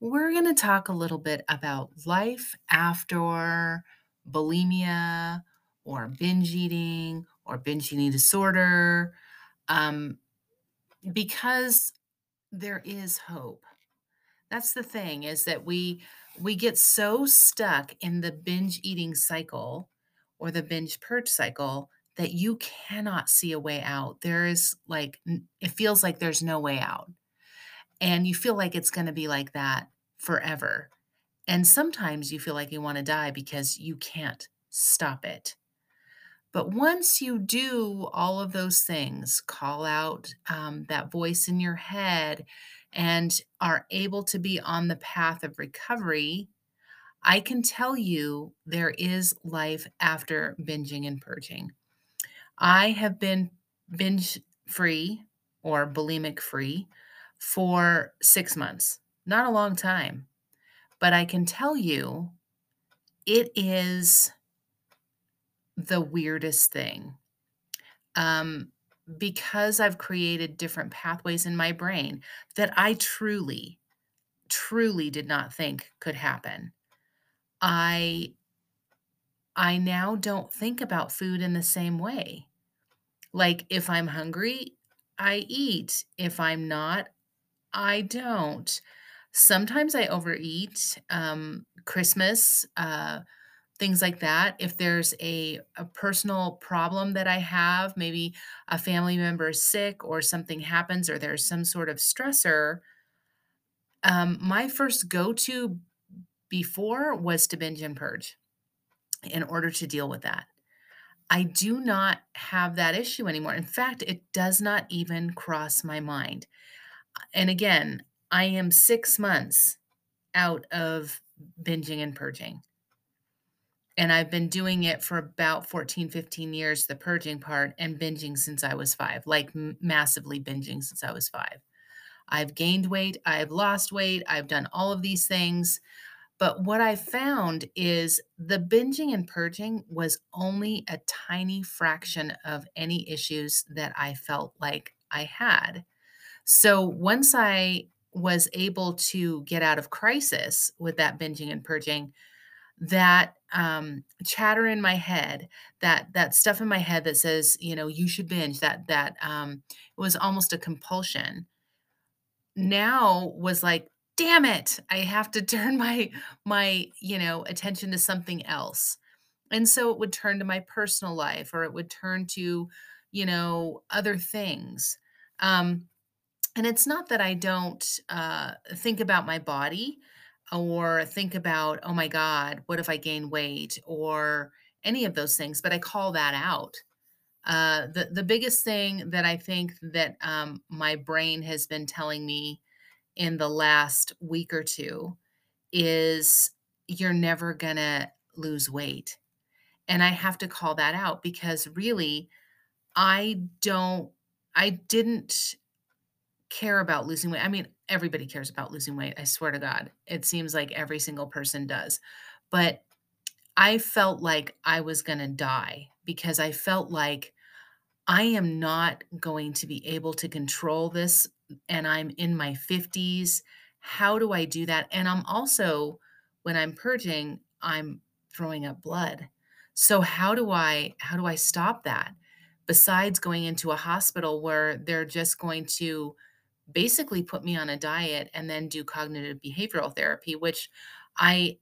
We're going to talk a little bit about life after bulimia or binge eating or binge eating disorder, um, because there is hope. That's the thing is that we we get so stuck in the binge eating cycle or the binge purge cycle that you cannot see a way out. There is like it feels like there's no way out. And you feel like it's going to be like that forever. And sometimes you feel like you want to die because you can't stop it. But once you do all of those things, call out um, that voice in your head, and are able to be on the path of recovery, I can tell you there is life after binging and purging. I have been binge free or bulimic free for six months, not a long time, but I can tell you it is the weirdest thing. Um, because I've created different pathways in my brain that I truly, truly did not think could happen. I I now don't think about food in the same way. Like if I'm hungry, I eat. If I'm not, I don't. Sometimes I overeat. Um, Christmas, uh, things like that. If there's a, a personal problem that I have, maybe a family member is sick or something happens or there's some sort of stressor, um, my first go to before was to binge and purge in order to deal with that. I do not have that issue anymore. In fact, it does not even cross my mind. And again, I am six months out of binging and purging. And I've been doing it for about 14, 15 years, the purging part, and binging since I was five, like massively binging since I was five. I've gained weight, I've lost weight, I've done all of these things. But what I found is the binging and purging was only a tiny fraction of any issues that I felt like I had. So once I was able to get out of crisis with that binging and purging, that um, chatter in my head, that that stuff in my head that says, you know, you should binge, that that um, it was almost a compulsion. Now was like, damn it, I have to turn my my you know attention to something else, and so it would turn to my personal life, or it would turn to, you know, other things. Um, and it's not that I don't uh, think about my body or think about, oh my God, what if I gain weight or any of those things, but I call that out. Uh, the the biggest thing that I think that um, my brain has been telling me in the last week or two is you're never gonna lose weight, and I have to call that out because really I don't I didn't care about losing weight. I mean, everybody cares about losing weight. I swear to God. It seems like every single person does. But I felt like I was going to die because I felt like I am not going to be able to control this. And I'm in my 50s. How do I do that? And I'm also, when I'm purging, I'm throwing up blood. So how do I how do I stop that? Besides going into a hospital where they're just going to basically put me on a diet and then do cognitive behavioral therapy, which I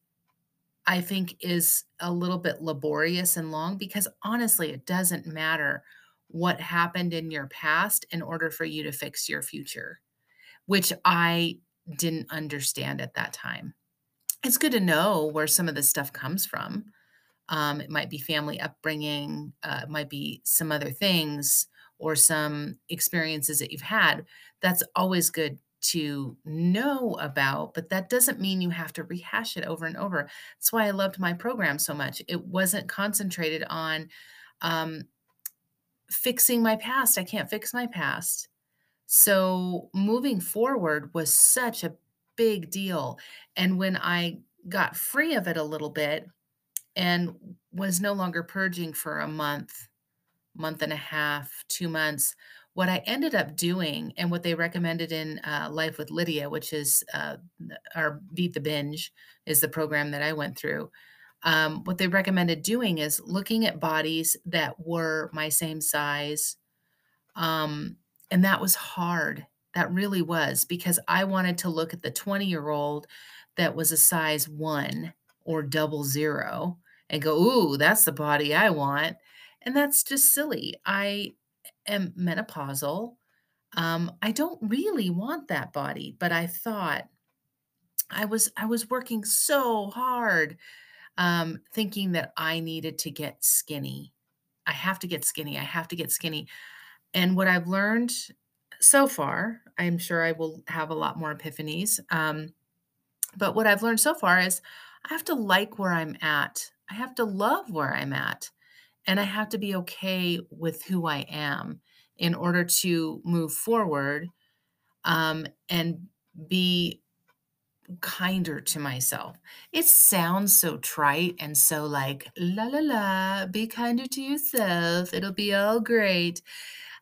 I think is a little bit laborious and long because honestly, it doesn't matter what happened in your past in order for you to fix your future, which I didn't understand at that time. It's good to know where some of this stuff comes from. Um, it might be family upbringing, uh, it might be some other things or some experiences that you've had. That's always good to know about, but that doesn't mean you have to rehash it over and over. That's why I loved my program so much. It wasn't concentrated on um, fixing my past. I can't fix my past. So moving forward was such a big deal. And when I got free of it a little bit, and was no longer purging for a month, month and a half, 2 months. What I ended up doing and what they recommended in, uh, Life with Lydia, which is, uh, or Beat the Binge is the program that I went through. Um, what they recommended doing is looking at bodies that were my same size, um, and that was hard. That really was because I wanted to look at the twenty-year-old that was a size 1 or double zero and go, "Ooh, that's the body I want," and that's just silly. I am menopausal. Um, I don't really want that body, but I thought I was I was working so hard, um, thinking that I needed to get skinny. I have to get skinny, I have to get skinny, and what I've learned so far, I'm sure I will have a lot more epiphanies, um, but what I've learned so far is I have to like where I'm at. I have to love where I'm at, and I have to be okay with who I am in order to move forward, um, and be kinder to myself. It sounds so trite and so like, "La, la, la, be kinder to yourself, it'll be all great."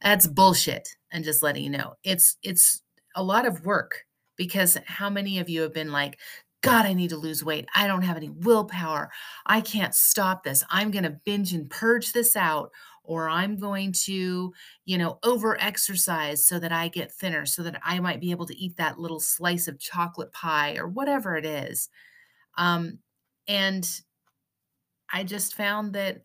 That's bullshit, I'm just letting you know. It's it's a lot of work because how many of you have been like, "God, I need to lose weight. I don't have any willpower. I can't stop this. I'm gonna binge and purge this out, or I'm going to, you know, over-exercise so that I get thinner, so that I might be able to eat that little slice of chocolate pie," or whatever it is. Um, and I just found that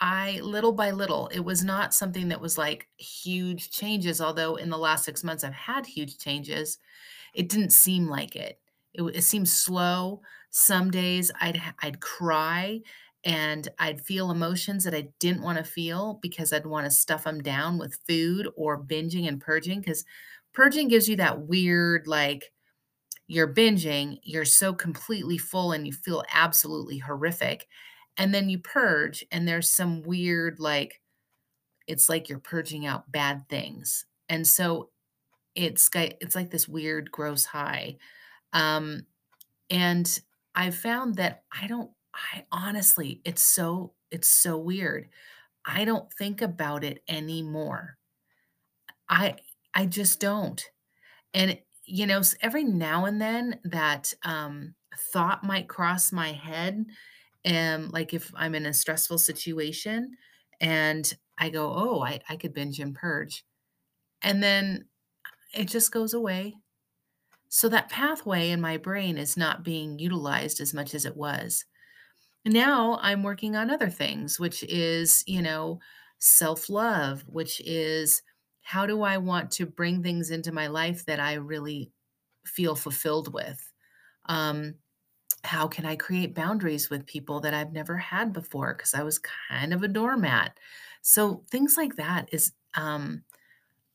I little by little, it was not something that was like huge changes, although in the last 6 months I've had huge changes. It didn't seem like it. It it seemed slow. Some days I'd I'd cry and I'd feel emotions that I didn't wanna feel because I'd wanna stuff them down with food or binging and purging because purging gives you that weird, like, you're binging, you're so completely full and you feel absolutely horrific, and then you purge and there's some weird, like it's like you're purging out bad things, and so it's it's like this weird gross high. Um, and I found that I don't I honestly, it's so it's so weird. I don't think about it anymore. I I just don't. And, you know, every now and then that, um, thought might cross my head, and, like, if I'm in a stressful situation and I go, "Oh, I I could binge and purge," and then it just goes away. So that pathway in my brain is not being utilized as much as it was. Now I'm working on other things, which is, you know, self-love, which is how do I want to bring things into my life that I really feel fulfilled with? Um, how can I create boundaries with people that I've never had before? Because I was kind of a doormat? So things like that is, um,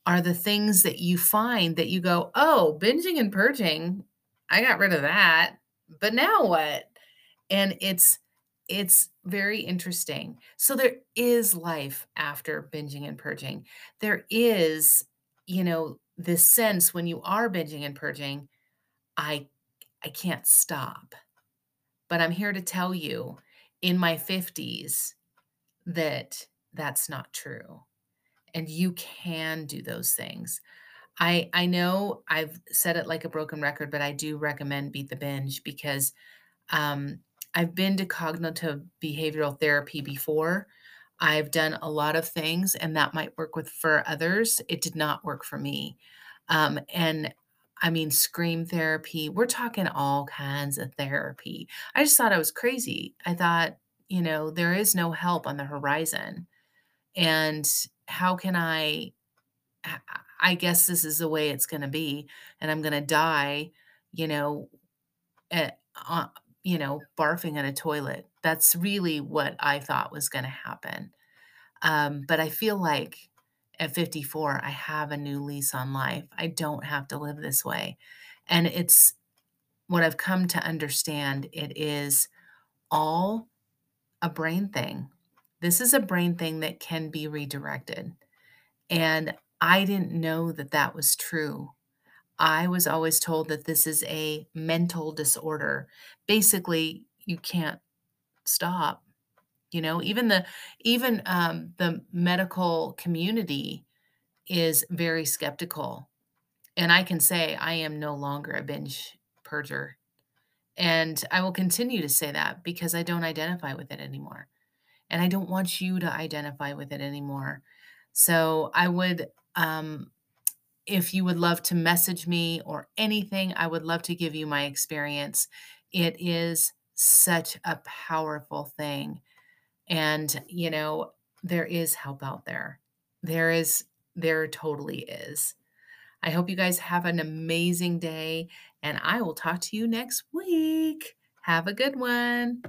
are the things that you find that you go, "Oh, binging and purging, I got rid of that, but now what?" And it's it's very interesting. So there is life after binging and purging. There is, you know, this sense when you are binging and purging, "I I can't stop." But I'm here to tell you in my 50s that that's not true, and you can do those things. I I know I've said it like a broken record, but I do recommend Beat the Binge because, um, I've been to cognitive behavioral therapy before. I've done a lot of things, and that might work with for others. It did not work for me. Um, and I mean, scream therapy, we're talking all kinds of therapy. I just thought I was crazy. I thought, you know, there is no help on the horizon, and how can I I guess this is the way it's gonna be, and I'm gonna die, you know, eh, uh, you know, barfing in a toilet. That's really what I thought was gonna happen. Um, but I feel like at 54, I have a new lease on life. I don't have to live this way, and it's what I've come to understand, it is all a brain thing. This is a brain thing that can be redirected, and I didn't know that that was true. I was always told that this is a mental disorder. Basically, you can't stop, you know? Even the even, um, the medical community is very skeptical, and I can say I am no longer a binge purger, and I will continue to say that because I don't identify with it anymore, and I don't want you to identify with it anymore. So, I would, um if you would love to message me or anything, I would love to give you my experience. It is such a powerful thing, and, you know, there is help out there. There is there totally is. I hope you guys have an amazing day, and I will talk to you next week. Have a good one.